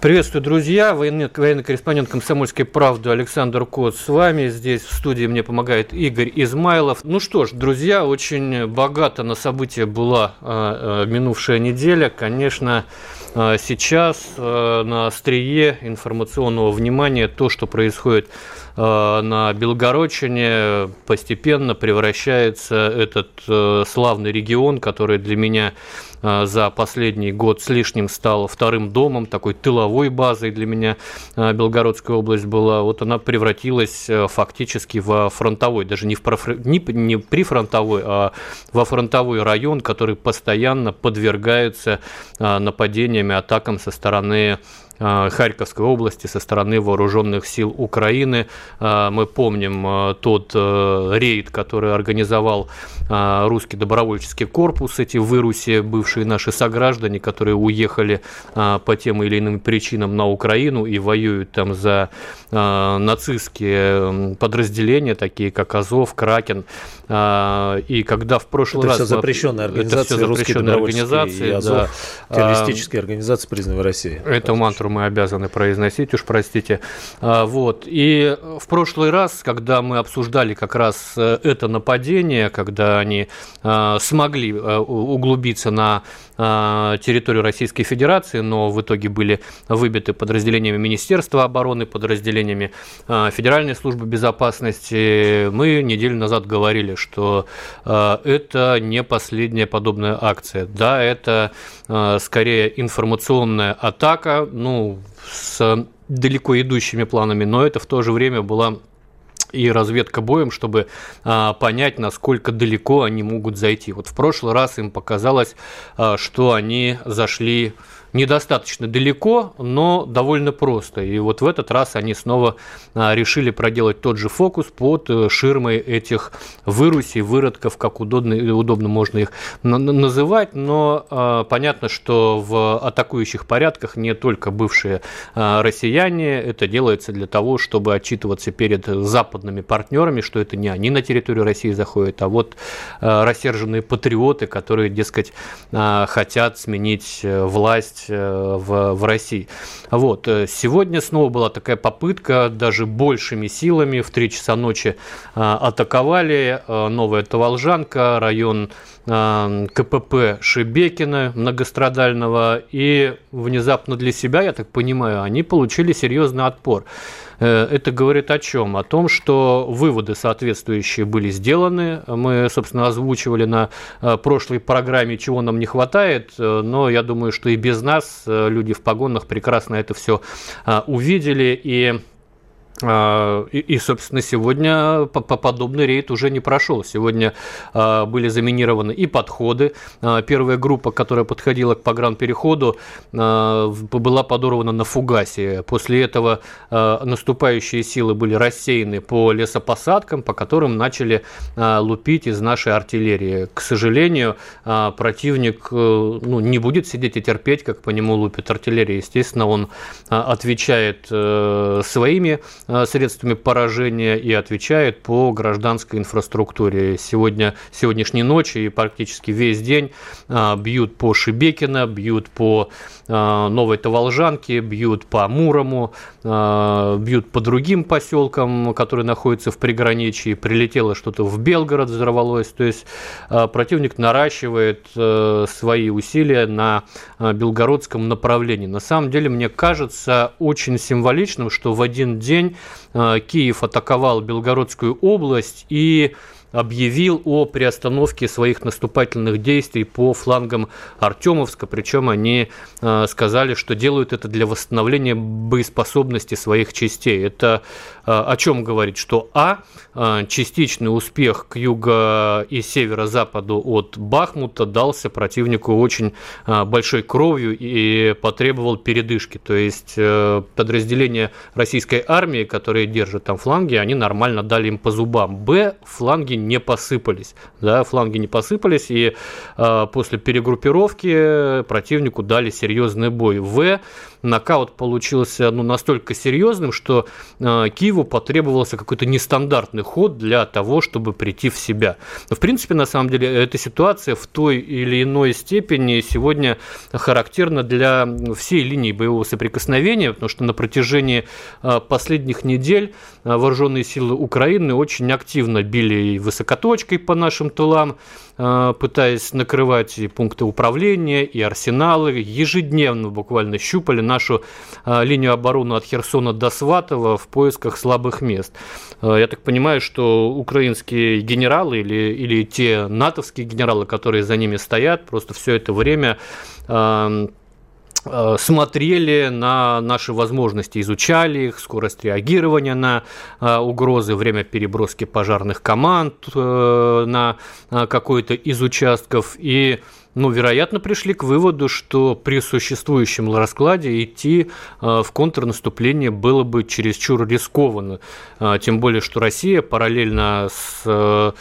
Приветствую, друзья. Военный, военный корреспондент «Комсомольской правды» Александр Кот с вами. Здесь в студии мне помогает Игорь Измайлов. Ну что ж, друзья, очень богата на события была э, э, минувшая неделя. Конечно, э, сейчас э, на острие информационного внимания то, что происходит Э, на Белгородчине постепенно превращается этот э, славный регион, который для меня э, за последний год с лишним стал вторым домом, такой тыловой базой для меня Белгородская область была. Вот она превратилась фактически во фронтовой, даже не, в проф... не, не прифронтовой, а во фронтовой район, который постоянно подвергается нападениями, атакам со стороны Э, Харьковской области со стороны вооруженных сил Украины. Э, мы помним э, тот рейд, который организовал русский добровольческий корпус, эти выруси, бывшие наши сограждане, которые уехали по тем или иным причинам на Украину и воюют там за нацистские подразделения, такие как Азов, Кракен. И когда в прошлый это раз... Все запрещенные организации, это все запрещенные организации, Азов, да. террористические организации, признанные в России. Это мантру которую мы обязаны произносить, уж простите. А, вот. И в прошлый раз, когда мы обсуждали как раз э, это нападение, когда они а, смогли э, углубиться на а, территорию Российской Федерации, но в итоге были выбиты подразделениями Министерства обороны, подразделениями Федеральной службы безопасности, мы неделю назад говорили, что это не последняя подобная акция. Да, это скорее информационная атака, ну, с далеко идущими планами, но это в то же время была и разведка боем, чтобы а, понять, насколько далеко они могут зайти. Вот в прошлый раз им показалось, а, что они зашли недостаточно далеко, но довольно просто. И вот в этот раз они снова а, решили проделать тот же фокус под э, ширмой этих вырусей, выродков, как удобно, удобно можно их называть, но а, понятно, что в атакующих порядках не только бывшие а, россияне, это делается для того, чтобы отчитываться перед западными партнерами, что это не они на территорию России заходят, а вот рассерженные патриоты, которые, дескать, хотят сменить э, власть власть э, в, в России. Вот. Э, сегодня снова была такая попытка, даже большими силами, в 3 часа ночи э, атаковали Новая Таволжанка, район КПП Шебекина многострадального, и внезапно для себя, я так понимаю, они получили серьезный отпор. Э, это говорит о чем? О том, что выводы соответствующие были сделаны. Мы, собственно, озвучивали на э, прошлой программе, чего нам не хватает, э, но я думаю, что и без нас люди в погонах прекрасно это все увидели и и, и, собственно, сегодня подобный рейд уже не прошел. Сегодня а, были заминированы и подходы. А, первая группа, которая подходила к погранпереходу, была подорвана на фугасе. После этого наступающие силы были рассеяны по лесопосадкам, по которым начали лупить из нашей артиллерии. К сожалению, противник ну, не будет сидеть и терпеть, как по нему лупит артиллерия. Естественно, он отвечает э, своими Э, средствами поражения и отвечает по гражданской инфраструктуре. Сегодня, сегодняшней ночи и практически весь день э, бьют по Шибекина, бьют по э, Новой Таволжанке, бьют по Мурому, бьют по другим поселкам, которые находятся в приграничии. Прилетело что-то в Белгород, взорвалось. То есть противник наращивает свои усилия на белгородском направлении. На самом деле, мне кажется очень символичным, что в один день Э, Киев атаковал Белгородскую область и объявил о приостановке своих наступательных действий по флангам Артемовска, причем они э, сказали, что делают это для восстановления боеспособности своих частей. Это э, о чем говорит, что А, э, частичный успех к юго- и северо-западу от Бахмута дался противнику очень большой кровью и потребовал передышки. То есть подразделения российской армии, которые держат там фланги, они нормально дали им по зубам. Б, фланги не посыпались. Да, фланги не посыпались, и э, после перегруппировки противнику дали серьезный бой. В нокаут получился ну, настолько серьезным, что э, Киеву потребовался какой-то нестандартный ход для того, чтобы прийти в себя. Но, в принципе, на самом деле, эта ситуация в той или иной степени сегодня характерна для всей линии боевого соприкосновения, потому что на протяжении э, последних недель э, вооруженные силы Украины очень активно били высокоточкой по нашим тылам, пытаясь накрывать и пункты управления, и арсеналы, ежедневно буквально щупали нашу э, линию обороны от Херсона до Сватова в поисках слабых мест. Э, я так понимаю, что украинские генералы или, или те натовские генералы, которые за ними стоят, просто все это время Э, смотрели на наши возможности, изучали их, скорость реагирования на э, угрозы, время переброски пожарных команд э, на какой-то из участков. И ну, вероятно, пришли к выводу, что при существующем раскладе идти э, в контрнаступление было бы чересчур рискованно. Э, тем более, что Россия параллельно с э,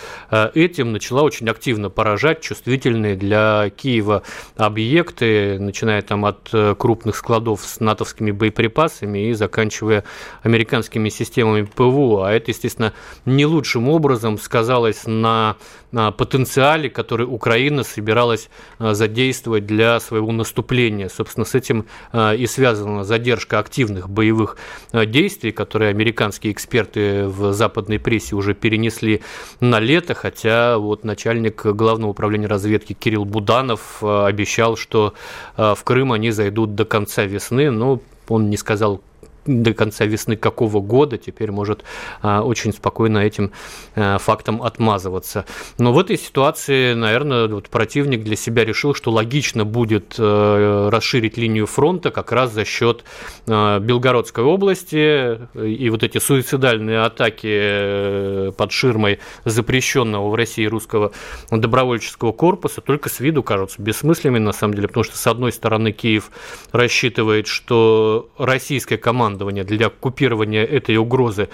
этим начала очень активно поражать чувствительные для Киева объекты, начиная там от крупных складов с натовскими боеприпасами и заканчивая американскими системами ПВО. А это, естественно, не лучшим образом сказалось на потенциале, который Украина собиралась Э, задействовать для своего наступления. Собственно, с этим э, и связана задержка активных боевых э, действий, которые американские эксперты в западной прессе уже перенесли на лето, хотя вот начальник Главного управления разведки Кирилл Буданов обещал, что в Крым они зайдут до конца весны, но он не сказал, до конца весны какого года теперь может а, очень спокойно этим а, фактом отмазываться. Но в этой ситуации, наверное, вот противник для себя решил, что логично будет э, расширить линию фронта как раз за счет э, Белгородской области и вот эти суицидальные атаки э, под ширмой запрещенного в России русского добровольческого корпуса только с виду кажутся бессмысленными на самом деле, потому что с одной стороны Киев рассчитывает, что российская команда командование для купирования этой угрозы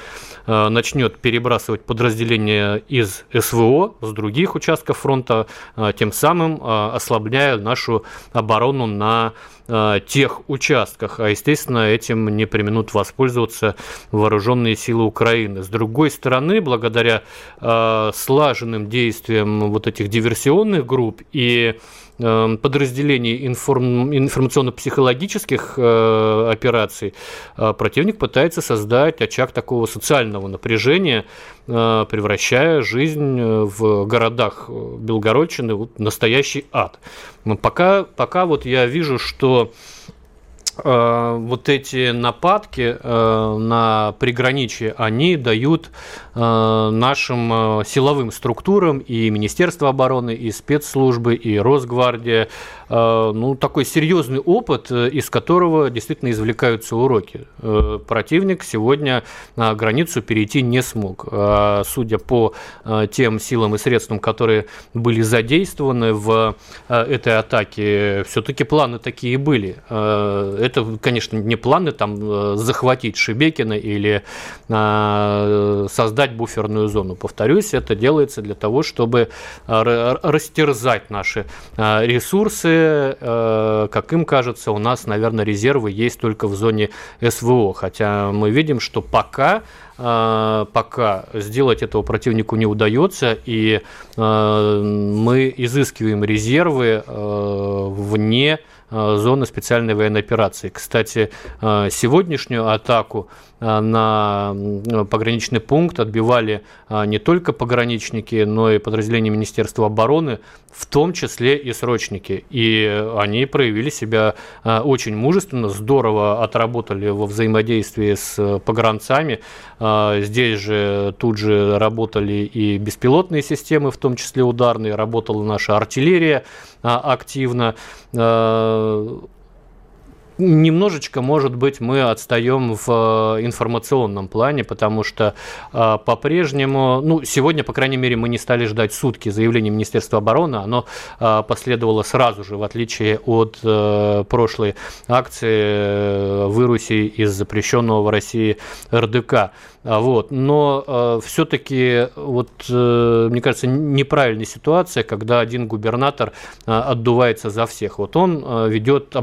э, начнет перебрасывать подразделения из СВО с других участков фронта, э, тем самым э, ослабляя нашу оборону на тех участках, а, естественно, этим не применут воспользоваться вооруженные силы Украины. С другой стороны, благодаря слаженным действиям вот этих диверсионных групп и Эм, подразделений информ, информационно-психологических э, операций э, противник пытается создать очаг такого социального напряжения, э, превращая жизнь в городах Белгородчины в настоящий ад. Но пока, пока вот я вижу, что вот эти нападки на приграничие, они дают Э, нашим э, силовым структурам и Министерство обороны, и спецслужбы, и Росгвардия. Э, ну, такой серьезный опыт, из которого действительно извлекаются уроки. Противник сегодня границу перейти не смог. Судя по тем силам и средствам, которые были задействованы в этой атаке, все-таки планы такие были. Это, конечно, не планы там захватить Шебекина или создать создать буферную зону. Повторюсь, это делается для того, чтобы э, растерзать наши э, ресурсы. Э, как им кажется, у нас, наверное, резервы есть только в зоне СВО. Хотя мы видим, что пока пока сделать этого противнику не удается, и мы изыскиваем резервы вне зоны специальной военной операции. Кстати, сегодняшнюю атаку на пограничный пункт отбивали не только пограничники, но и подразделения Министерства обороны, в том числе и срочники. И они проявили себя очень мужественно, здорово отработали во взаимодействии с погранцами. Здесь же тут же работали и беспилотные системы, в том числе ударные, работала наша артиллерия активно немножечко, может быть, мы отстаем в э, информационном плане, потому что э, по-прежнему, ну, сегодня, по крайней мере, мы не стали ждать сутки заявления Министерства обороны, оно э, последовало сразу же, в отличие от прошлой акции выруси из запрещенного в России РДК. А, вот. Но э, все-таки, вот, э, мне кажется, неправильная ситуация, когда один губернатор э, отдувается за всех. Вот он э, ведет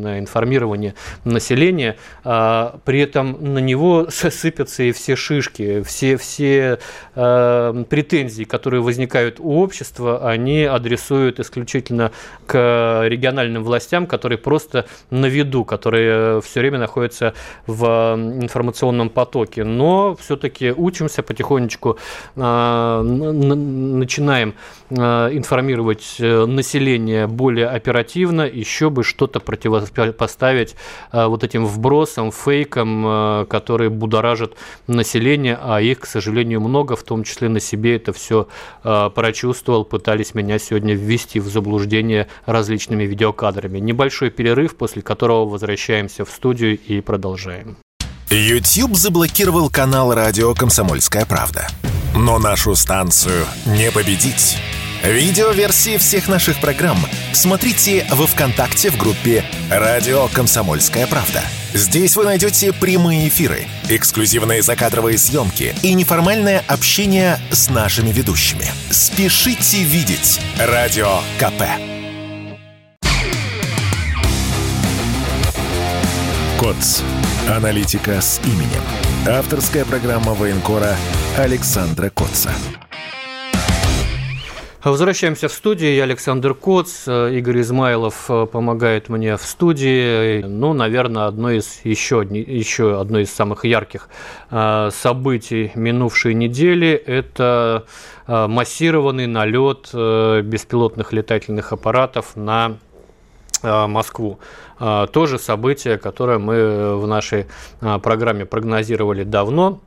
образцово-показательное информирование населения, э, при этом на него сыпятся и все шишки, все, все э, претензии, которые возникают у общества, они адресуют исключительно к региональным властям, которые просто на виду, которые все время находятся в информационном потоке. Но все-таки учимся потихонечку, а, начинаем а, информировать э, население более оперативно, еще бы что-то противопоставить а, вот этим вбросам, фейкам, которые будоражат население, а их, к сожалению, много, в том числе на себе это все прочувствовал, пытались меня сегодня ввести в заблуждение различными видеокадрами. Небольшой перерыв, после которого возвращаемся в студию и продолжаем. YouTube заблокировал канал радио «Комсомольская правда». Но нашу станцию не победить. Видеоверсии всех наших программ смотрите во ВКонтакте в группе «Радио Комсомольская правда». Здесь вы найдете прямые эфиры, эксклюзивные закадровые съемки и неформальное общение с нашими ведущими. Спешите видеть «Радио КП». КОЦ. Аналитика с именем. Авторская программа военкора Александра Котца. Возвращаемся в студию. Я Александр Коц. Игорь Измайлов э, помогает мне в студии. Ну, наверное, одно из еще, еще одно из самых ярких э, событий минувшей недели – это э, массированный налет беспилотных летательных аппаратов на Москву. Тоже событие, которое мы в нашей программе прогнозировали давно.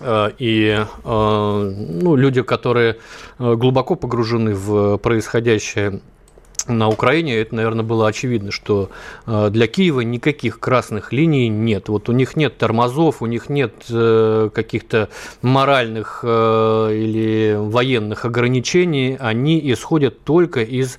А, и ну, люди, которые глубоко погружены в происходящее на Украине, это, наверное, было очевидно, что э, для Киева никаких красных линий нет. Вот у них нет тормозов, у них нет э, каких-то моральных э, или военных ограничений, они исходят только из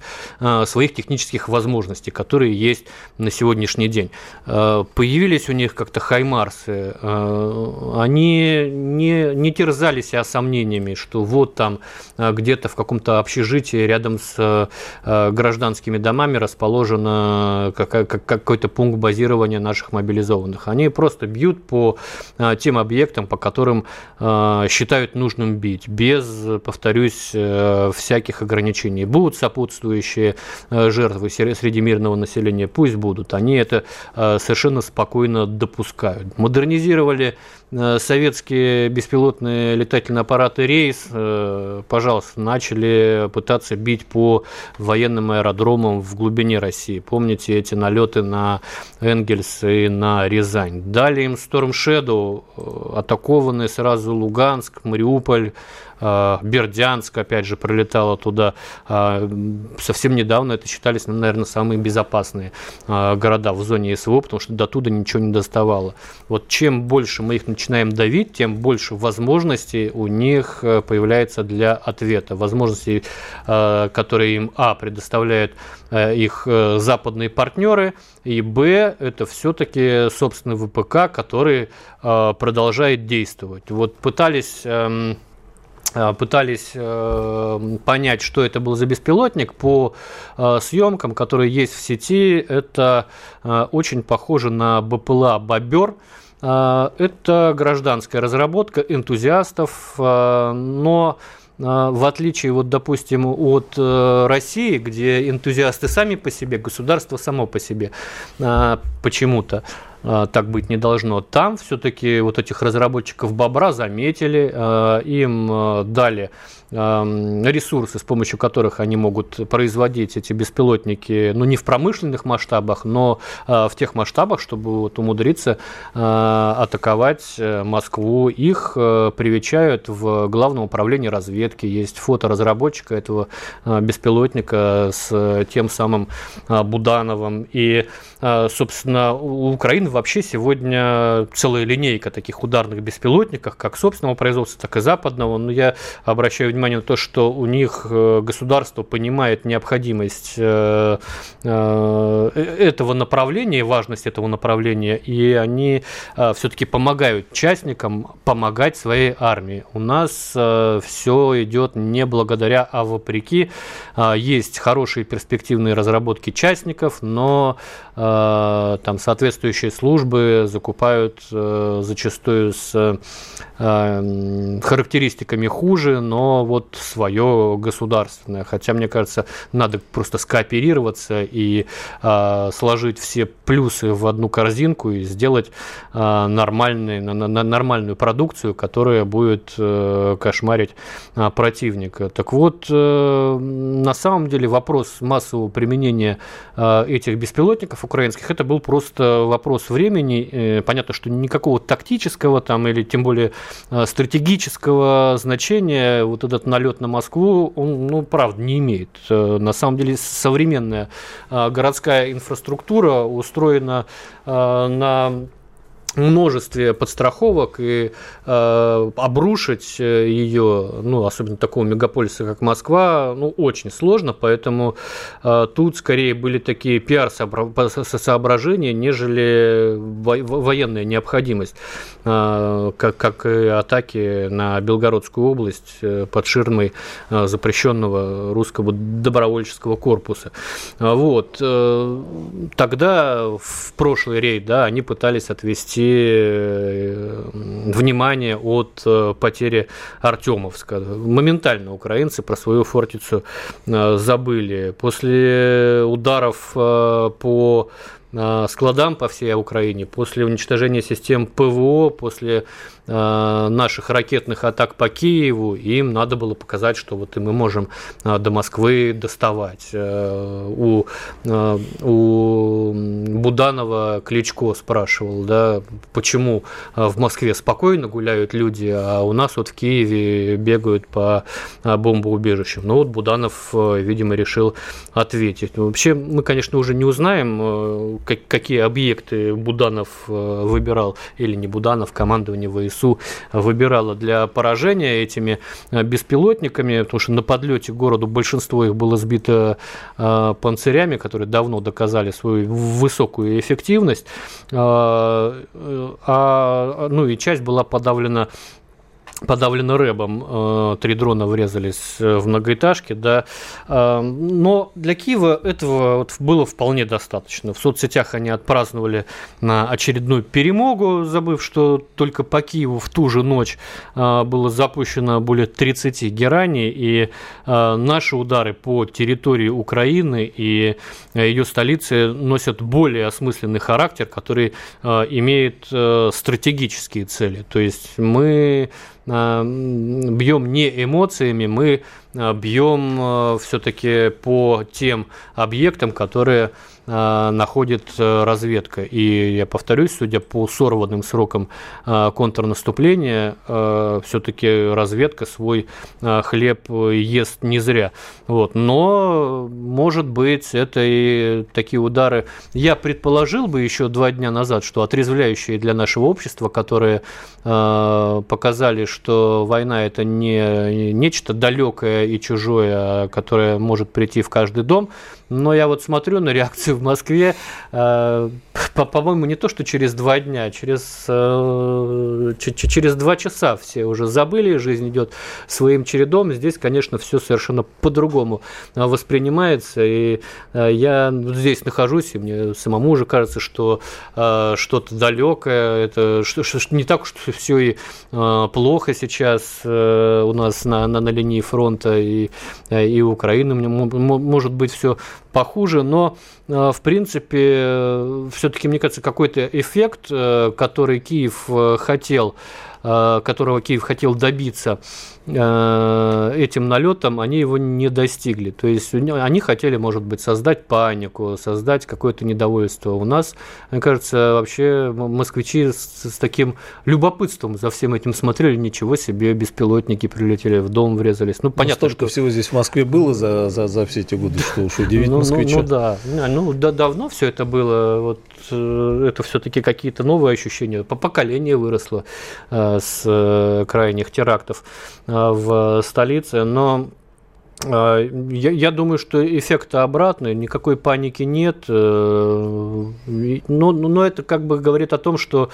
своих технических возможностей, которые есть на сегодняшний день. Появились у них как-то хаймарсы, они не, не терзали себя сомнениями, что вот там где-то в каком-то общежитии рядом с гражданами гражданскими домами расположен какой-то пункт базирования наших мобилизованных. Они просто бьют по а, тем объектам, по которым а, считают нужным бить, без, повторюсь, э, всяких ограничений. Будут сопутствующие э, жертвы среди мирного населения, пусть будут. Они это э, совершенно спокойно допускают. Модернизировали Э, советские беспилотные летательные аппараты «Рейс», э, пожалуйста, начали пытаться бить по военным аэродромам в глубине России. Помните эти налеты на Энгельс и на Рязань. Дали им Storm Shadow, э, атакованные сразу Луганск, Мариуполь, Бердянск, опять же, пролетала туда. А, совсем недавно это считались, ну, наверное, самые безопасные а, города в зоне СВО, потому что до туда ничего не доставало. Вот чем больше мы их начинаем давить, тем больше возможностей у них э, появляется для ответа. Возможностей, которые им, а, предоставляют э, их э, западные партнеры, и б, это все-таки собственный ВПК, который продолжает действовать. Вот пытались эм, Э, пытались э, понять, что это был за беспилотник. По э, съемкам, которые есть в сети, это очень похоже на БПЛА «Бобер». Это гражданская разработка энтузиастов, но в отличие, вот, допустим, от э, России, где энтузиасты сами по себе, государство само по себе почему-то так быть не должно. Там все-таки вот этих разработчиков бобра заметили, им дали ресурсы, с помощью которых они могут производить эти беспилотники, ну, не в промышленных масштабах, но в тех масштабах, чтобы вот умудриться атаковать э, Москву. Их э, привечают в Главном управлении разведки. Есть фото разработчика этого беспилотника с тем самым Будановым. И, собственно, у Украины вообще сегодня целая линейка таких ударных беспилотников, как собственного производства, так и западного. Но я обращаю внимание на то, что у них э, государство понимает необходимость э, э, этого направления, важность этого направления, и они все-таки помогают частникам помогать своей армии. У нас все идет не благодаря, а вопреки. Есть хорошие перспективные разработки частников, но там соответствующие службы закупают зачастую с характеристиками хуже, но вот свое государственное. Хотя, мне кажется, надо просто скооперироваться и э, сложить все плюсы в одну корзинку и сделать э, на, нормальную продукцию, которая будет э, кошмарить э, противника. Так вот, э, на самом деле вопрос массового применения э, этих беспилотников украинских, это был просто вопрос времени. Э, понятно, что никакого тактического там или тем более э, стратегического значения вот этот налет на Москву, он, ну, правда, не имеет. Э, на самом деле современная городская инфраструктура устроена на множестве подстраховок и э, обрушить э, ее, ну, особенно такого мегаполиса, как Москва, ну, очень сложно, поэтому э, тут скорее были такие пиар-соображения, нежели во военная необходимость, э, как, как и атаки на Белгородскую область э, под ширмой э, запрещенного русского добровольческого корпуса. Вот. Э, тогда в прошлый рейд, да, они пытались отвести Э, внимание от э, потери Артемовска. Моментально украинцы про свою фортицу э, забыли. После ударов по складам по всей Украине, после уничтожения систем ПВО, после наших ракетных атак по Киеву, им надо было показать, что вот и мы можем э, до Москвы доставать. Э, у, у Буданова Кличко спрашивал, да, почему в Москве спокойно гуляют люди, а у нас вот в Киеве бегают по бомбоубежищам. Ну вот Буданов, видимо, решил ответить. Вообще мы, конечно, уже не узнаем, какие объекты Буданов выбирал или не Буданов, командование ВСУ ВСУ выбирала для поражения этими э, беспилотниками, потому что на подлете к городу большинство их было сбито э, панцирями, которые давно доказали свою высокую эффективность, э, а, ну и часть была подавлена подавлено рэбом, э, три дрона врезались э, в многоэтажки, да, э, но для Киева этого вот было вполне достаточно. В соцсетях они отпраздновали очередную перемогу, забыв, что только по Киеву в ту же ночь было запущено более 30 гераний, и наши удары по территории Украины и ее столицы носят более осмысленный характер, который имеет стратегические цели. То есть мы бьем не эмоциями, мы а, бьем а, все-таки по тем объектам, которые находит э, разведка. И я повторюсь, судя по сорванным срокам э, контрнаступления, все-таки разведка свой хлеб ест не зря. Вот. Но, может быть, это и такие удары. Я предположил бы еще два дня назад, что отрезвляющие для нашего общества, которые показали, что война это не нечто далекое и чужое, которое может прийти в каждый дом, Но я вот смотрю на реакцию в Москве, э, по-моему, не то, что через два дня, через, э, через два часа все уже забыли, жизнь идет своим чередом. Здесь, конечно, все совершенно по-другому воспринимается. И я здесь нахожусь, и мне самому уже кажется, что что-то далекое, это что, что, не так, что все и плохо сейчас у нас на, на, на линии фронта и, и Украины. Может быть, все похуже, но э, в принципе все-таки, мне кажется, какой-то эффект, э, который Киев э, хотел, которого Киев хотел добиться, Э, этим налетом они его не достигли. То есть они хотели, может быть, создать панику, создать какое-то недовольство. У нас, мне кажется, вообще москвичи с, с таким любопытством за всем этим смотрели, ничего себе, беспилотники прилетели, в дом врезались. Ну, понятно, ну, столько что... всего здесь в Москве было за, за, за все эти годы, что уж удивить ну, москвича. Ну, ну да, ну да, давно все это было. Вот э, это все-таки какие-то новые ощущения. По поколение выросло э, с крайних терактов. Э, в столице, но э, я, я думаю, что эффект обратный, никакой паники нет, э, но, но это как бы говорит о том, что,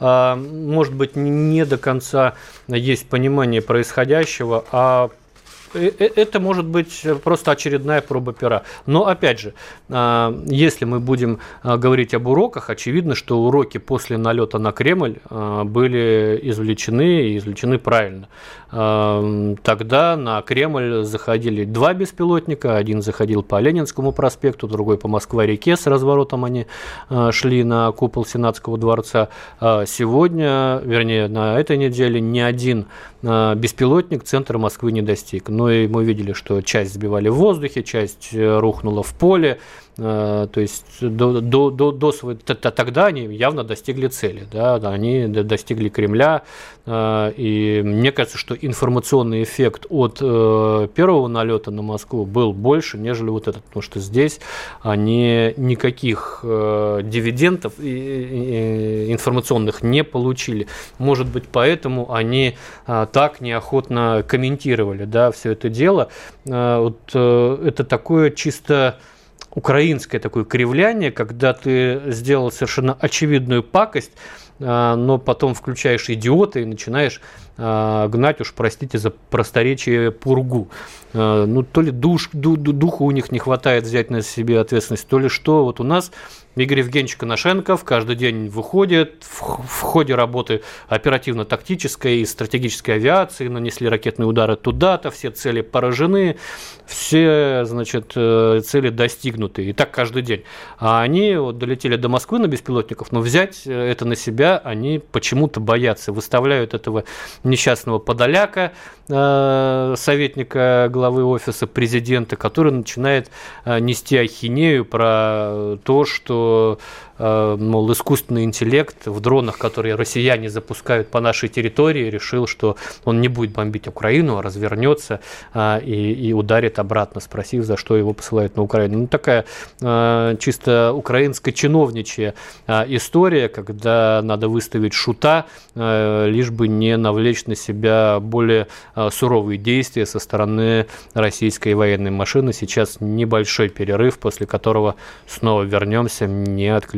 может быть, не до конца есть понимание происходящего, а Э, э, это может быть просто очередная проба пера. Но опять же, а, если мы будем а, говорить об уроках, очевидно, что уроки после налета на Кремль а, были извлечены и извлечены правильно. Тогда на Кремль заходили два беспилотника, один заходил по Ленинскому проспекту, другой по Москва-реке, с разворотом они шли на купол Сенатского дворца. Сегодня, вернее, на этой неделе ни один беспилотник центра Москвы не достиг. Но мы видели, что часть сбивали в воздухе, часть э, рухнула в поле. Э, то есть до, до, до, до тогда они явно достигли цели, да, они достигли Кремля, э, и мне кажется, что информационный эффект от э, первого налета на Москву был больше, нежели вот этот, потому что здесь они никаких дивидендов информационных не получили. Может быть, поэтому они так неохотно комментировали, да, все это дело. Вот это такое чисто украинское такое кривляние, когда ты сделал совершенно очевидную пакость, а, но потом включаешь идиота и начинаешь гнать, уж простите за просторечие, пургу. А, ну, то ли душ, ду, духу у них не хватает взять на себе ответственность, то ли что. Вот у нас Игорь Евгеньевич Коношенков каждый день выходит в, в ходе работы оперативно-тактической и стратегической авиации, нанесли ракетные удары туда-то, все цели поражены, все, значит, э, цели достигнуты. И так каждый день. А они вот долетели до Москвы на беспилотников, но взять э, это на себя они почему-то боятся. Выставляют этого несчастного Подоляка, э, советника главы офиса президента, который начинает нести ахинею про то, что Э, мол, искусственный интеллект в дронах, которые россияне запускают по нашей территории, решил, что он не будет бомбить Украину, а развернется э, и, и ударит обратно, спросив, за что его посылают на Украину. Ну, такая э, чисто украинская чиновничья история, когда надо выставить шута, лишь бы не навлечь на себя более суровые действия со стороны российской военной машины. Сейчас небольшой перерыв, после которого снова вернемся не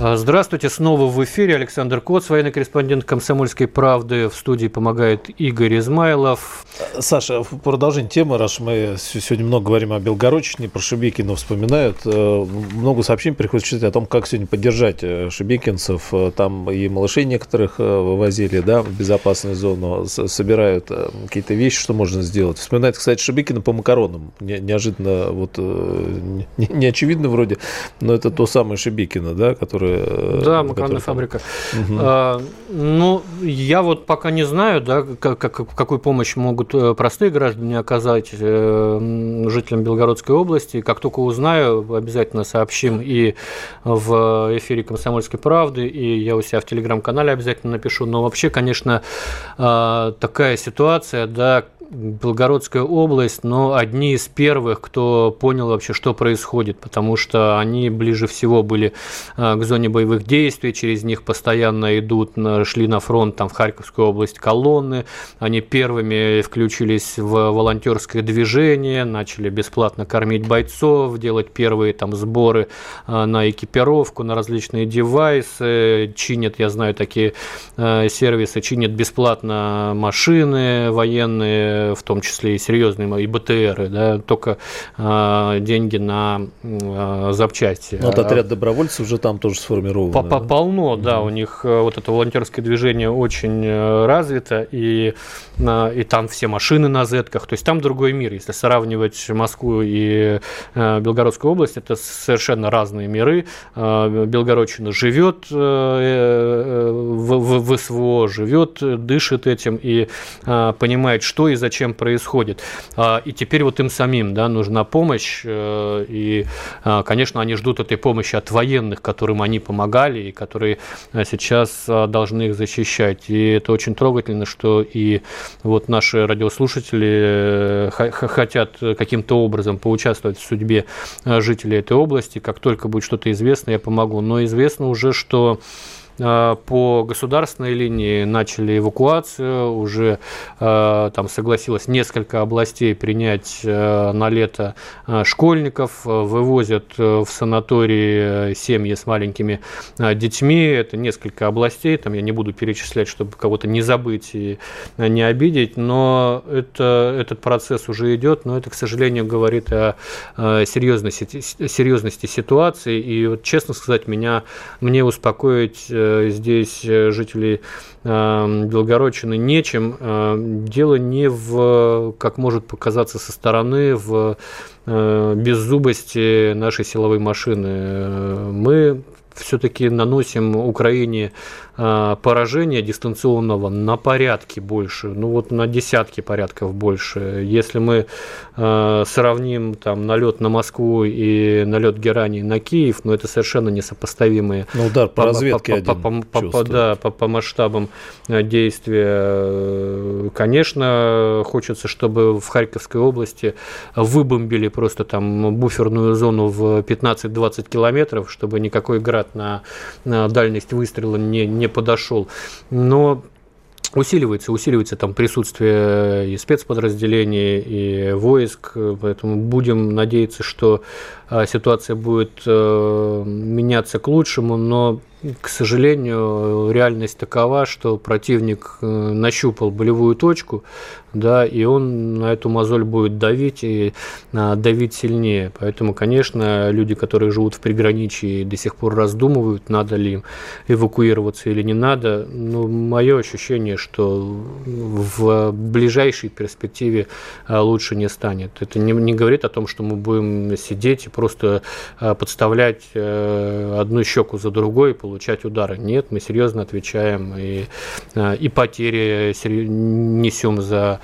А, здравствуйте, снова в эфире Александр Коц, военный корреспондент «Комсомольской правды». В студии помогает Игорь Измайлов. Саша, в продолжение темы, раз мы сегодня много говорим о Белгородчине, про Шебекина вспоминают, э, много сообщений приходится читать о том, как сегодня поддержать э, шебекинцев. Э, там и малышей некоторых вывозили да, в безопасную зону, собирают какие-то вещи, что можно сделать. Вспоминает, кстати, Шебекина по макаронам. Неожиданно, вот не очевидно вроде, но это то самое Шебекина, да, который которые... Да, макаронная фабрика. Угу. А, ну, я вот пока не знаю, да, как, как, какую помощь могут простые граждане оказать жителям Белгородской области. Как только узнаю, обязательно сообщим и в эфире «Комсомольской правды», и я у себя в телеграм-канале обязательно напишу. Но вообще, конечно, такая ситуация, да, Белгородская область, но одни из первых, кто понял вообще, что происходит, потому что они ближе всего были а, к зоне боевых действий, через них постоянно идут, шли на фронт там в Харьковскую область колонны, они первыми включились в волонтерское движение, начали бесплатно кормить бойцов, делать первые там сборы а, на экипировку, на различные девайсы, чинят, я знаю, такие а, сервисы, чинят бесплатно машины военные, в том числе и серьезные, и БТРы, да, только э, деньги на э, запчасти. Ну, вот отряд добровольцев уже там тоже сформирован. По -по Полно, да, у них э, вот это волонтерское движение очень э, развито, и, и там все машины на зетках, то есть там другой мир. Если сравнивать Москву и э, Белгородскую область, это совершенно разные миры. Белгородчина живет в, в, в СВО, живет, дышит этим и понимает, что и зачем зачем происходит. А, и теперь вот им самим да, нужна помощь, э, и, а, конечно, они ждут этой помощи от военных, которым они помогали, и которые э, сейчас а, должны их защищать. И это очень трогательно, что и вот наши радиослушатели э, хотят каким-то образом поучаствовать в судьбе жителей этой области. Как только будет что-то известно, я помогу. Но известно уже, что по государственной линии начали эвакуацию, уже э, там согласилось несколько областей принять э, на лето школьников, вывозят в санатории семьи с маленькими детьми, это несколько областей, там я не буду перечислять, чтобы кого-то не забыть и не обидеть, но это, этот процесс уже идет, но это, к сожалению, говорит о серьезности, серьезности ситуации, и вот, честно сказать, меня, мне успокоить Э, здесь э, жителей э, Белгородчины нечем. Дело не в, как может показаться со стороны, в беззубости нашей силовой машины. Мы все-таки наносим Украине а, поражения дистанционного на порядки больше, ну вот на десятки порядков больше. Если мы э, сравним там налет на Москву и налет Герани на Киев, ну это совершенно несопоставимые. Ну удар по, по разведке по, по, по, по, да, по, по масштабам э, действия. Конечно, хочется, чтобы в Харьковской области выбомбили просто там буферную зону в 15-20 километров, чтобы никакой град на, на дальность выстрела не, не подошел. Но усиливается, усиливается там присутствие и спецподразделений, и войск, поэтому будем надеяться, что а, ситуация будет э, меняться к лучшему, но к сожалению, реальность такова, что противник э, нащупал болевую точку, да, и он на эту мозоль будет давить и а, давить сильнее. Поэтому, конечно, люди, которые живут в приграничии, до сих пор раздумывают, надо ли им эвакуироваться или не надо. Но мое ощущение, что в ближайшей перспективе а, лучше не станет. Это не, не говорит о том, что мы будем сидеть и просто подставлять э, одну щеку за другой, получать удары. Нет, мы серьезно отвечаем и, э, и потери несем за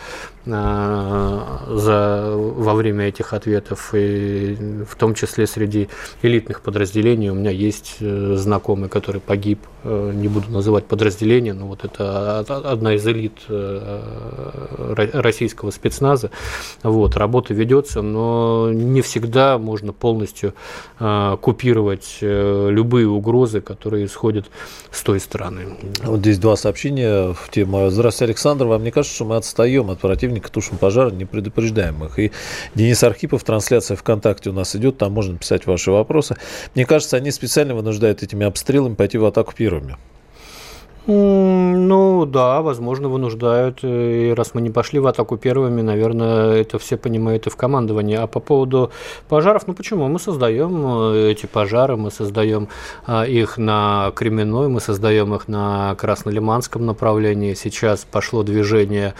за, во время этих ответов, и в том числе среди элитных подразделений. У меня есть э, знакомый, который погиб, э, не буду называть подразделение, но вот это одна из элит э, российского спецназа. Вот, работа ведется, но не всегда можно полностью купировать любые угрозы, которые исходят с той стороны. Вот здесь два сообщения в тему. Здравствуйте, Александр. Вам не кажется, что мы отстаем от противника, тушим пожар, не предупреждаем их? И Денис Архипов, трансляция ВКонтакте у нас идет, там можно писать ваши вопросы. Мне кажется, они специально вынуждают этими обстрелами пойти в атаку первыми. Ну да, возможно, вынуждают. И раз мы не пошли в атаку первыми, наверное, это все понимают и в командовании. А по поводу пожаров, ну почему? Мы создаем э, эти пожары, мы создаем а, их на Кременной, мы создаем их на Краснолиманском направлении. Сейчас пошло движение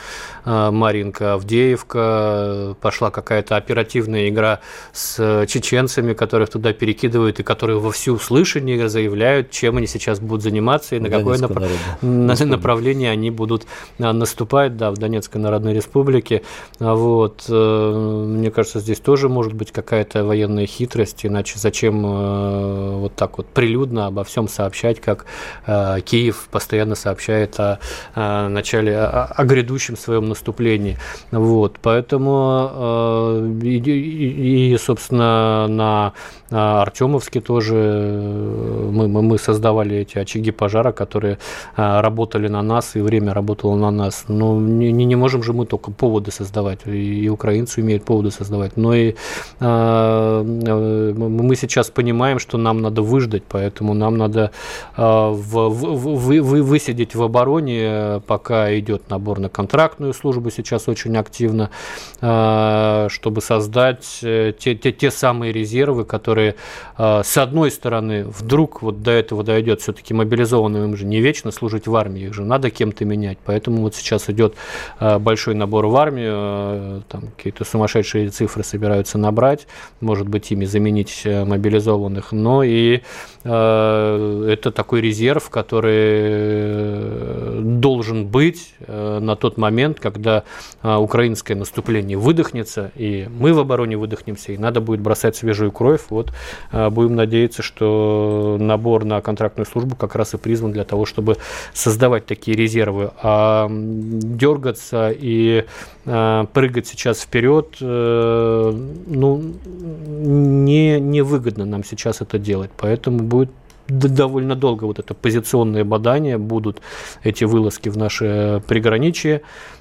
а, Маринка Авдеевка, пошла какая-то оперативная игра с чеченцами, которых туда перекидывают и которые во всеуслышание заявляют, чем они сейчас будут заниматься и на какое направление на направлении они будут а, наступать, да, в Донецкой Народной Республике. А вот. Э, мне кажется, здесь тоже может быть какая-то военная хитрость, иначе зачем э, вот так вот прилюдно обо всем сообщать, как э, Киев постоянно сообщает о, о начале, о, о грядущем своем наступлении. Вот. Поэтому и, и, собственно, на Артемовске тоже мы, мы, мы создавали эти очаги пожара, которые а, работали на нас, и время работало на нас. Но не, не можем же мы только поводы создавать, и украинцы умеют поводы создавать. Но и э, мы сейчас понимаем, что нам надо выждать, поэтому нам надо э, в, в, в, в, высидеть в обороне, пока идет набор на контрактную службу сейчас очень активно, э, чтобы создать те, те, те самые резервы, которые, э, с одной стороны, вдруг вот до этого дойдет, все-таки мобилизованным им же не вечно служить в армии, их же надо кем-то менять. Поэтому вот сейчас идет э, большой набор в армию, э, там какие-то сумасшедшие цифры собираются набрать, может быть, ими заменить э, мобилизованных, но и это такой резерв, который должен быть на тот момент, когда украинское наступление выдохнется, и мы в обороне выдохнемся, и надо будет бросать свежую кровь. Вот будем надеяться, что набор на контрактную службу как раз и призван для того, чтобы создавать такие резервы, а дергаться и э, прыгать сейчас вперед, э, ну, не, невыгодно нам сейчас это делать. Поэтому будет довольно долго вот это позиционное бадание, будут эти вылазки в приграничие э,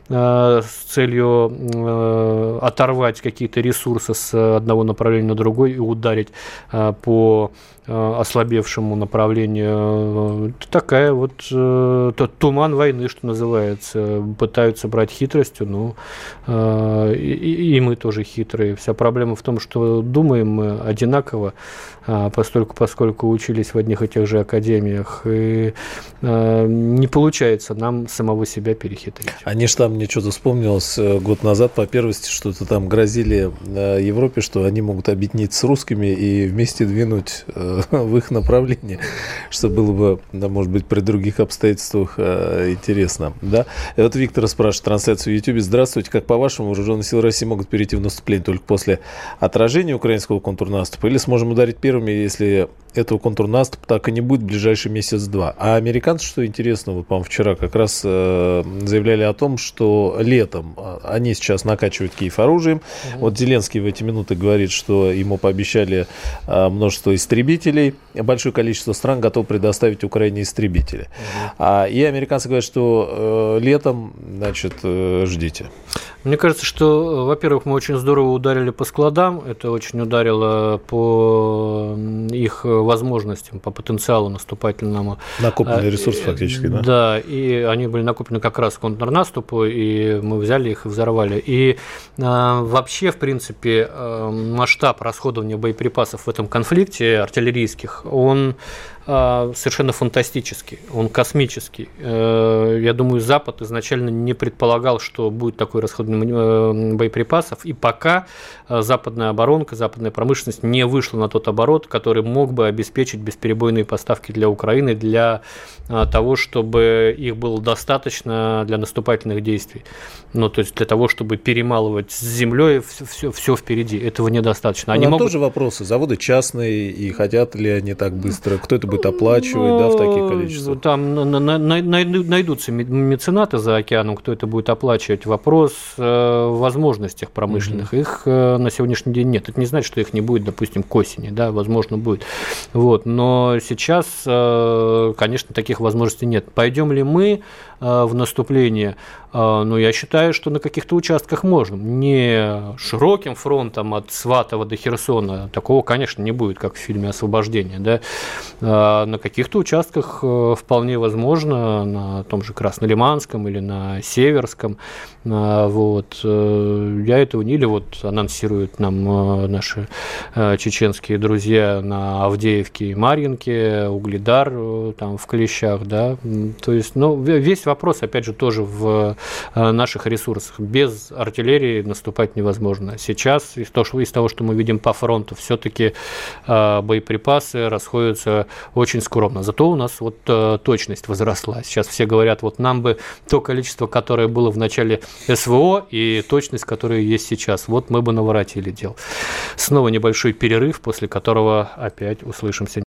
с целью э, оторвать какие-то ресурсы с одного направления на другой и ударить э, по Э, ослабевшему направлению. Такая вот э, тот туман войны, что называется. Пытаются брать хитростью, ну, э, и, и мы тоже хитрые. Вся проблема в том, что думаем мы одинаково, а, поскольку, поскольку учились в одних и тех же академиях, и не получается нам самого себя перехитрить. Они же там, мне что-то вспомнилось, год назад по первости что-то там грозили Европе, что они могут объединиться с русскими и вместе двинуть в их направлении, что было бы, да, может быть, при других обстоятельствах э, интересно. Да? И вот Виктор спрашивает трансляцию в YouTube. Здравствуйте, как по-вашему, вооруженные силы России могут перейти в наступление только после отражения украинского контрнаступа или сможем ударить первыми, если этого контрнаступа так и не будет в ближайший месяц-два. А американцы, что интересно, вот, по-моему, вчера как раз э, заявляли о том, что летом э, они сейчас накачивают Киев оружием. Угу. Вот Зеленский в эти минуты говорит, что ему пообещали э, множество истребителей. Большое количество стран готов предоставить Украине истребители. Угу. А, и американцы говорят, что э, летом, значит, э, ждите. Мне кажется, что, во-первых, мы очень здорово ударили по складам. Это очень ударило по их возможностям, по потенциалу наступательному. Накопленный а, ресурс фактически, да? Да, и они были накоплены как раз к контрнаступу, и мы взяли их и взорвали. И а, вообще, в принципе, а, масштаб расходования боеприпасов в этом конфликте артиллерийских, он совершенно фантастический, он космический. Э, я думаю, Запад изначально не предполагал, что будет такой расход э, боеприпасов, и пока э, западная оборонка, западная промышленность не вышла на тот оборот, который мог бы обеспечить бесперебойные поставки для Украины, для того, чтобы их было достаточно для наступательных действий. Ну, то есть для того, чтобы перемалывать с землей все, все впереди. Этого недостаточно. Они могут... тоже вопросы. Заводы частные, и хотят ли они так быстро? Кто это будет оплачивать, ну, да, в таких количествах? Там найдутся меценаты за океаном, кто это будет оплачивать. Вопрос э, возможностях промышленных. Угу. Их э, на сегодняшний день нет. Это не значит, что их не будет, допустим, к осени, да, возможно, будет. Вот. Но сейчас, э, конечно, таких возможностей нет. Пойдем ли мы в наступление? А, но я считаю, что на каких-то участках можно. Не широким фронтом от Сватова до Херсона. Такого, конечно, не будет, как в фильме «Освобождение». Да? А на каких-то участках э, вполне возможно, на том же Краснолиманском или на Северском. А, вот. Э, я этого не... Или вот анонсируют нам э, наши чеченские друзья на Авдеевке и Марьинке, Угледар там в Клещах, да. То есть, ну, весь вопрос, опять же, тоже в Э, наших ресурсах. Без артиллерии наступать невозможно. Сейчас из того, что мы видим по фронту, все-таки э, боеприпасы расходятся очень скромно. Зато у нас вот э, точность возросла. Сейчас все говорят, вот нам бы то количество, которое было в начале СВО и точность, которая есть сейчас. Вот мы бы наворотили дел. Снова небольшой перерыв, после которого опять услышимся.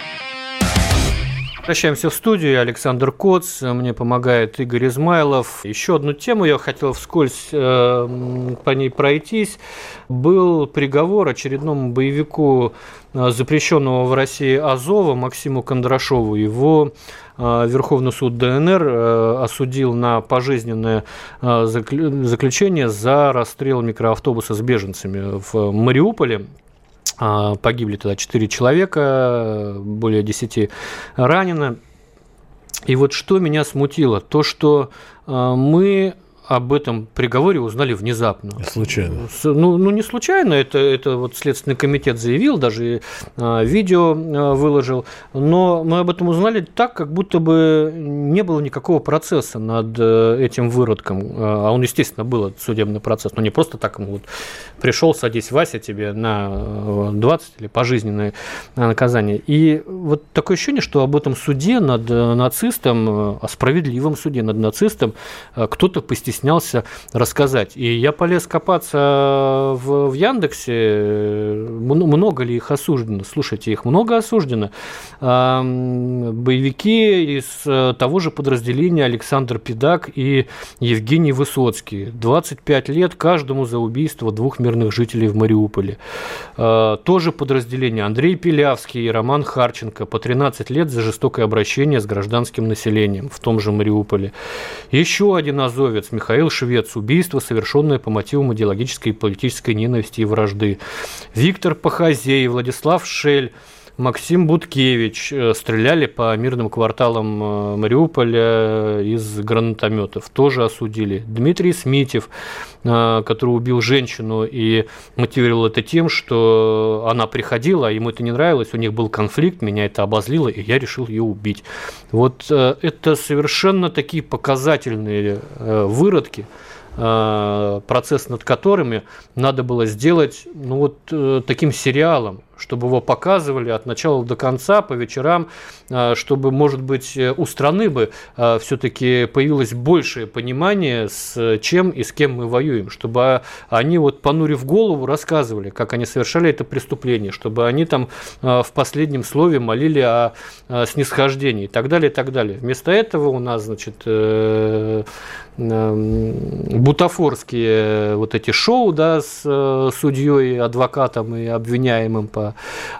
Возвращаемся в студию. Александр Коц, мне помогает Игорь Измайлов. Еще одну тему я хотел вскользь э, по ней пройтись. Был приговор очередному боевику э, запрещенного в России Азова Максиму Кондрашову. Его э, Верховный суд ДНР э, осудил на пожизненное заключение за расстрел микроавтобуса с беженцами в Мариуполе. А, погибли тогда 4 человека, более 10 ранено. И вот что меня смутило, то, что а, мы об этом приговоре узнали внезапно. Случайно. Ну, ну не случайно, это, это вот Следственный комитет заявил, даже э, видео э, выложил, но мы об этом узнали так, как будто бы не было никакого процесса над э, этим выродком, а он, естественно, был этот судебный процесс, но не просто так ему вот пришел, садись, Вася, тебе на 20 или пожизненное наказание. И вот такое ощущение, что об этом суде над нацистом, о справедливом суде над нацистом кто-то постеснялся постеснялся рассказать. И я полез копаться в, в Яндексе, много ли их осуждено. Слушайте, их много осуждено. Боевики из э, того же подразделения Александр Педак и Евгений Высоцкий. 25 лет каждому за убийство двух мирных жителей в Мариуполе. А, тоже подразделение Андрей Пилявский и Роман Харченко по 13 лет за жестокое обращение с гражданским населением в том же Мариуполе. Еще один азовец Михаил Швец. Убийство, совершенное по мотивам идеологической и политической ненависти и вражды. Виктор Пахазей, Владислав Шель, Максим Буткевич э, стреляли по мирным кварталам э, Мариуполя из гранатометов. Тоже осудили. Дмитрий Смитев, э, который убил женщину и мотивировал это тем, что она приходила, а ему это не нравилось, у них был конфликт, меня это обозлило, и я решил ее убить. Вот это совершенно такие показательные выродки, процесс над которыми надо было сделать ну, вот, таким сериалом, чтобы его показывали от начала до конца по вечерам, а, чтобы, может быть, у страны бы а, все-таки появилось большее понимание, с чем и с кем мы воюем, чтобы они вот понурив голову рассказывали, как они совершали это преступление, чтобы они там в последнем слове молили о снисхождении и так далее, и так далее. Вместо этого у нас, значит, э, бутафорские вот эти шоу, да, с э, судьей, адвокатом и обвиняемым по э,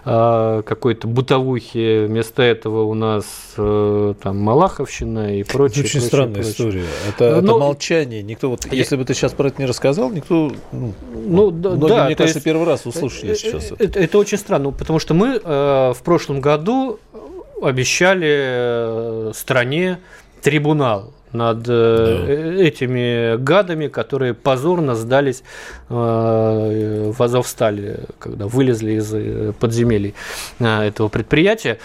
какой-то бытовухи. Вместо этого у нас э, там Малаховщина и прочее. Очень прочее, странная прочее. история. Это, Но, это молчание. Никто вот, я... если бы ты сейчас про это не рассказал, никто, ну, ну да, да, мне кажется, есть, первый раз услышали сейчас. Это, это, это очень странно, потому что мы э, в прошлом году обещали э, стране трибунал над э, да. этими гадами, которые позорно сдались э, в Азовстале, когда вылезли из э, подземелий этого предприятия,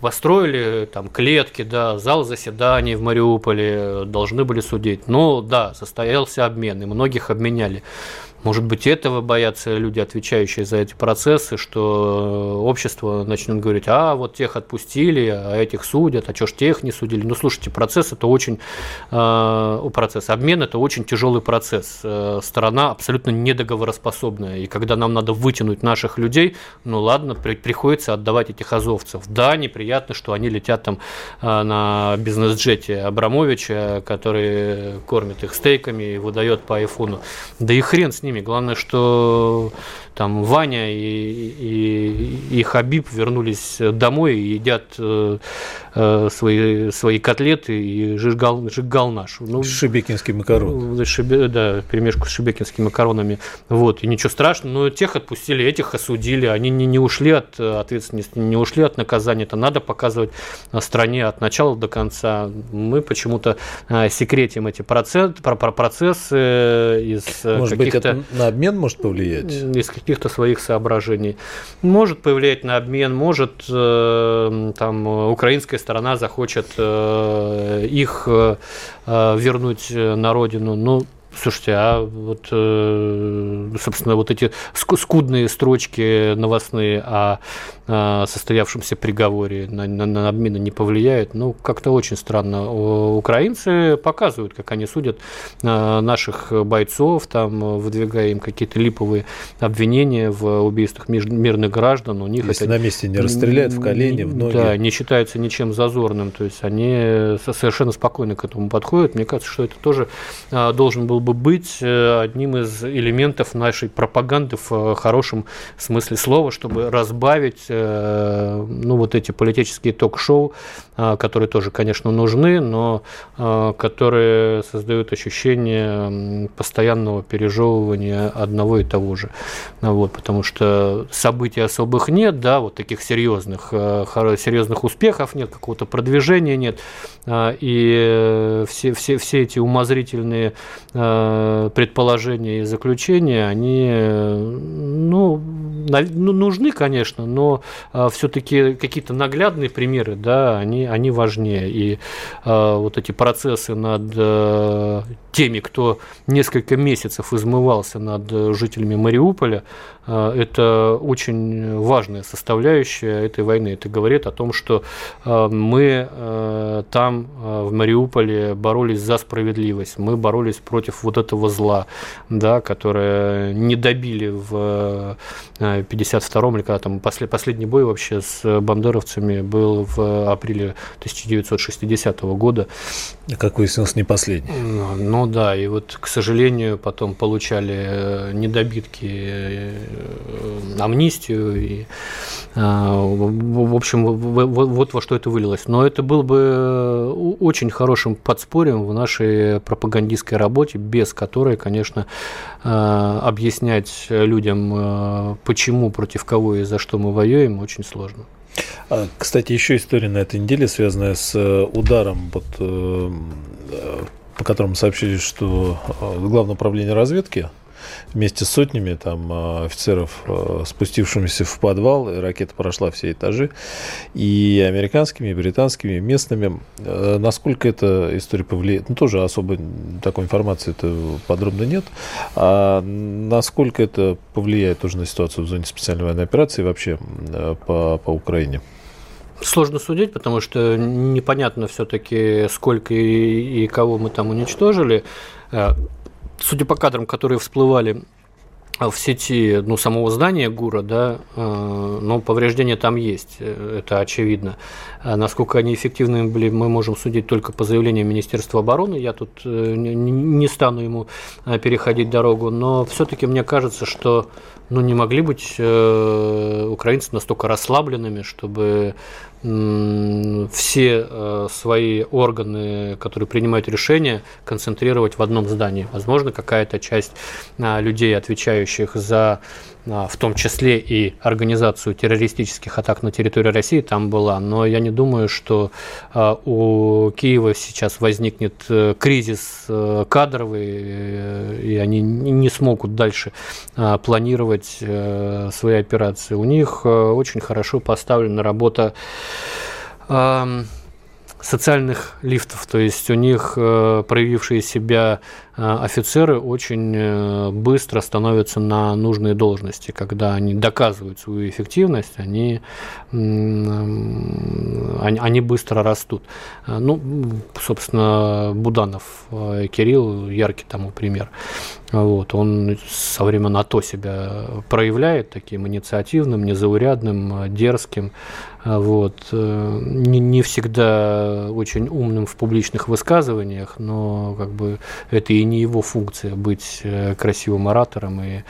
построили там клетки, да, зал заседаний в Мариуполе, должны были судить. Но да, состоялся обмен, и многих обменяли. Может быть, этого боятся люди, отвечающие за эти процессы, что общество начнет говорить, а вот тех отпустили, а этих судят, а что ж тех не судили. Ну, слушайте, процесс это очень, э, процесс, обмен это очень тяжелый процесс. Э, сторона абсолютно недоговороспособная. И когда нам надо вытянуть наших людей, ну ладно, при, приходится отдавать этих азовцев. Да, неприятно, что они летят там э, на бизнес-джете Абрамовича, который кормит их стейками и выдает по айфону. Да и хрен с ним ними. Главное, что там Ваня и, и, и Хабиб вернулись домой и едят э, э, свои, свои котлеты и жигал, жигал наш. Ну, Шебекинский макарон. Шебе, да, перемешку с шебекинскими макаронами. Вот, и ничего страшного, но тех отпустили, этих осудили, они не, не ушли от ответственности, не ушли от наказания. Это надо показывать стране от начала до конца. Мы почему-то э, секретим эти процессы, процессы из Может быть, это на обмен может повлиять? Из каких-то своих соображений. Может повлиять на обмен, может э, там украинская сторона захочет э, их э, вернуть на родину. Ну, Слушайте, а вот, собственно, вот эти скудные строчки новостные о состоявшемся приговоре на, на, на обмены не повлияют. Ну, как-то очень странно. Украинцы показывают, как они судят наших бойцов, там, выдвигая им какие-то липовые обвинения в убийствах мирных граждан. У них Если это, на месте не расстреляют в колени, в ноги. Да, не считается ничем зазорным. То есть они совершенно спокойно к этому подходят. Мне кажется, что это тоже должен был бы быть э, одним из элементов нашей пропаганды в хорошем смысле слова, чтобы разбавить э, Э, ну, вот эти политические ток-шоу, э, которые тоже, конечно, нужны, но э, которые создают ощущение постоянного пережевывания одного и того же. Вот, потому что событий особых нет, да, вот таких серьезных, серьезных успехов нет, какого-то продвижения нет, и все, все, все эти умозрительные предположения и заключения, они ну, ну нужны, конечно, но а, все-таки какие-то наглядные примеры, да, они, они важнее. И э, вот эти процессы над э, теми, кто несколько месяцев измывался над жителями Мариуполя, э, это очень важная составляющая этой войны. Это говорит о том, что э, мы э, там, в Мариуполе, боролись за справедливость, мы боролись против вот этого зла, да, которое не добили в 52-м, или когда там последний бой вообще с бандеровцами был в апреле 1960 года. Как выяснилось, не последний. Ну да, и вот, к сожалению, потом получали э, недобитки э, амнистию. И, а, в общем, вот во что это вылилось. Но это был бы очень хорошим подспорьем в нашей пропагандистской работе, без которой, конечно, а, объяснять людям, почему, против кого и за что мы воюем, очень сложно. А, кстати, еще история на этой неделе, связанная с э, ударом, вот, э, по которому сообщили, что э, Главное управление разведки вместе с сотнями там а, офицеров, а, спустившимися в подвал, и ракета прошла все этажи, и американскими, и британскими, и местными. А, насколько эта история повлияет? Ну, тоже особо такой информации это подробно нет. А насколько это повлияет тоже на ситуацию в зоне специальной военной операции вообще по, по Украине? Сложно судить, потому что непонятно все-таки, сколько и, и кого мы там уничтожили судя по кадрам, которые всплывали в сети ну, самого здания ГУРа, да, э, но повреждения там есть, э, это очевидно. А насколько они эффективны были, мы можем судить только по заявлению Министерства обороны. Я тут э, не стану ему переходить дорогу, но все-таки мне кажется, что ну, не могли быть украинцы настолько расслабленными, чтобы все э, свои органы, которые принимают решения, концентрировать в одном здании. Возможно, какая-то часть а, людей, отвечающих за в том числе и организацию террористических атак на территории России там была. Но я не думаю, что а, у Киева сейчас возникнет э, кризис э, кадровый, и они не смогут дальше планировать свои операции. У них очень хорошо поставлена работа социальных лифтов, то есть у них э, проявившие себя э, офицеры очень э, быстро становятся на нужные должности, когда они доказывают свою эффективность, они, они, быстро растут. Ну, собственно, Буданов Кирилл яркий тому пример. Вот, он со времен АТО себя проявляет таким инициативным, незаурядным, дерзким, вот, не, не всегда очень умным в публичных высказываниях, но как бы это и не его функция быть э, красивым оратором и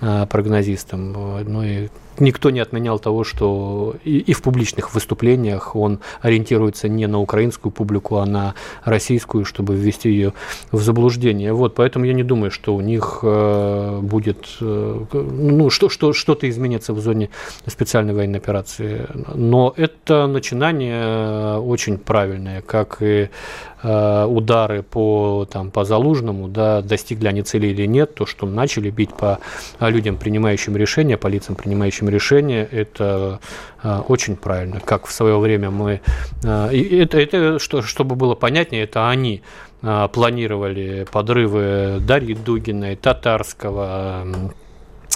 э, прогнозистом. Ну и никто не отменял того, что и, и в публичных выступлениях он ориентируется не на украинскую публику, а на российскую, чтобы ввести ее в заблуждение. Вот, поэтому я не думаю, что у них э, будет, э, ну, что, что, что-то изменится в зоне специальной военной операции. Но это начинание очень правильное, как и Э, удары по, там, по Залужному, да, достигли они цели или нет, то, что начали бить по людям, принимающим решения, по лицам, принимающим решения, это э, очень правильно. Как в свое время мы... Э, это, это что, чтобы было понятнее, это они планировали подрывы Дарьи Дугиной, Татарского,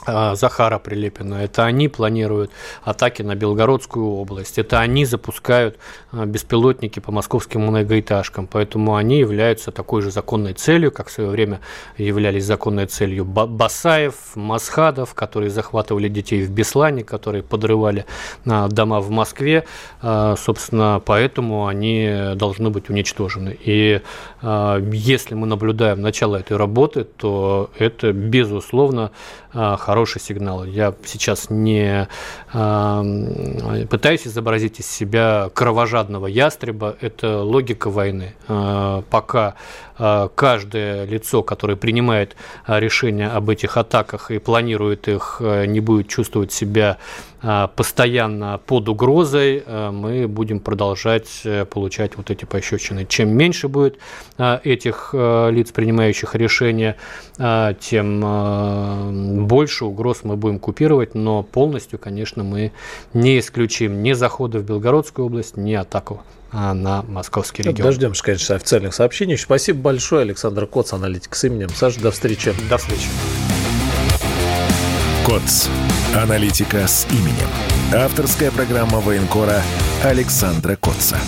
Захара Прилепина. Это они планируют атаки на Белгородскую область. Это они запускают а, беспилотники по московским многоэтажкам. Поэтому они являются такой же законной целью, как в свое время являлись законной целью Басаев, Масхадов, которые захватывали детей в Беслане, которые подрывали а, дома в Москве. Собственно, поэтому они должны быть уничтожены. И если мы наблюдаем начало этой работы, то это, безусловно, хороший сигнал. Я сейчас не э, пытаюсь изобразить из себя кровожадного ястреба. Это логика войны. Э, пока каждое лицо, которое принимает решение об этих атаках и планирует их, не будет чувствовать себя постоянно под угрозой, мы будем продолжать получать вот эти пощечины. Чем меньше будет этих лиц, принимающих решения, тем больше угроз мы будем купировать, но полностью, конечно, мы не исключим ни захода в Белгородскую область, ни атаку на московский регион. Дождемся, конечно, официальных сообщений. Спасибо большое, Александр Коц, аналитик с именем. Саша, до встречи. До встречи. Коц. Аналитика с именем. Авторская программа военкора Александра Котца.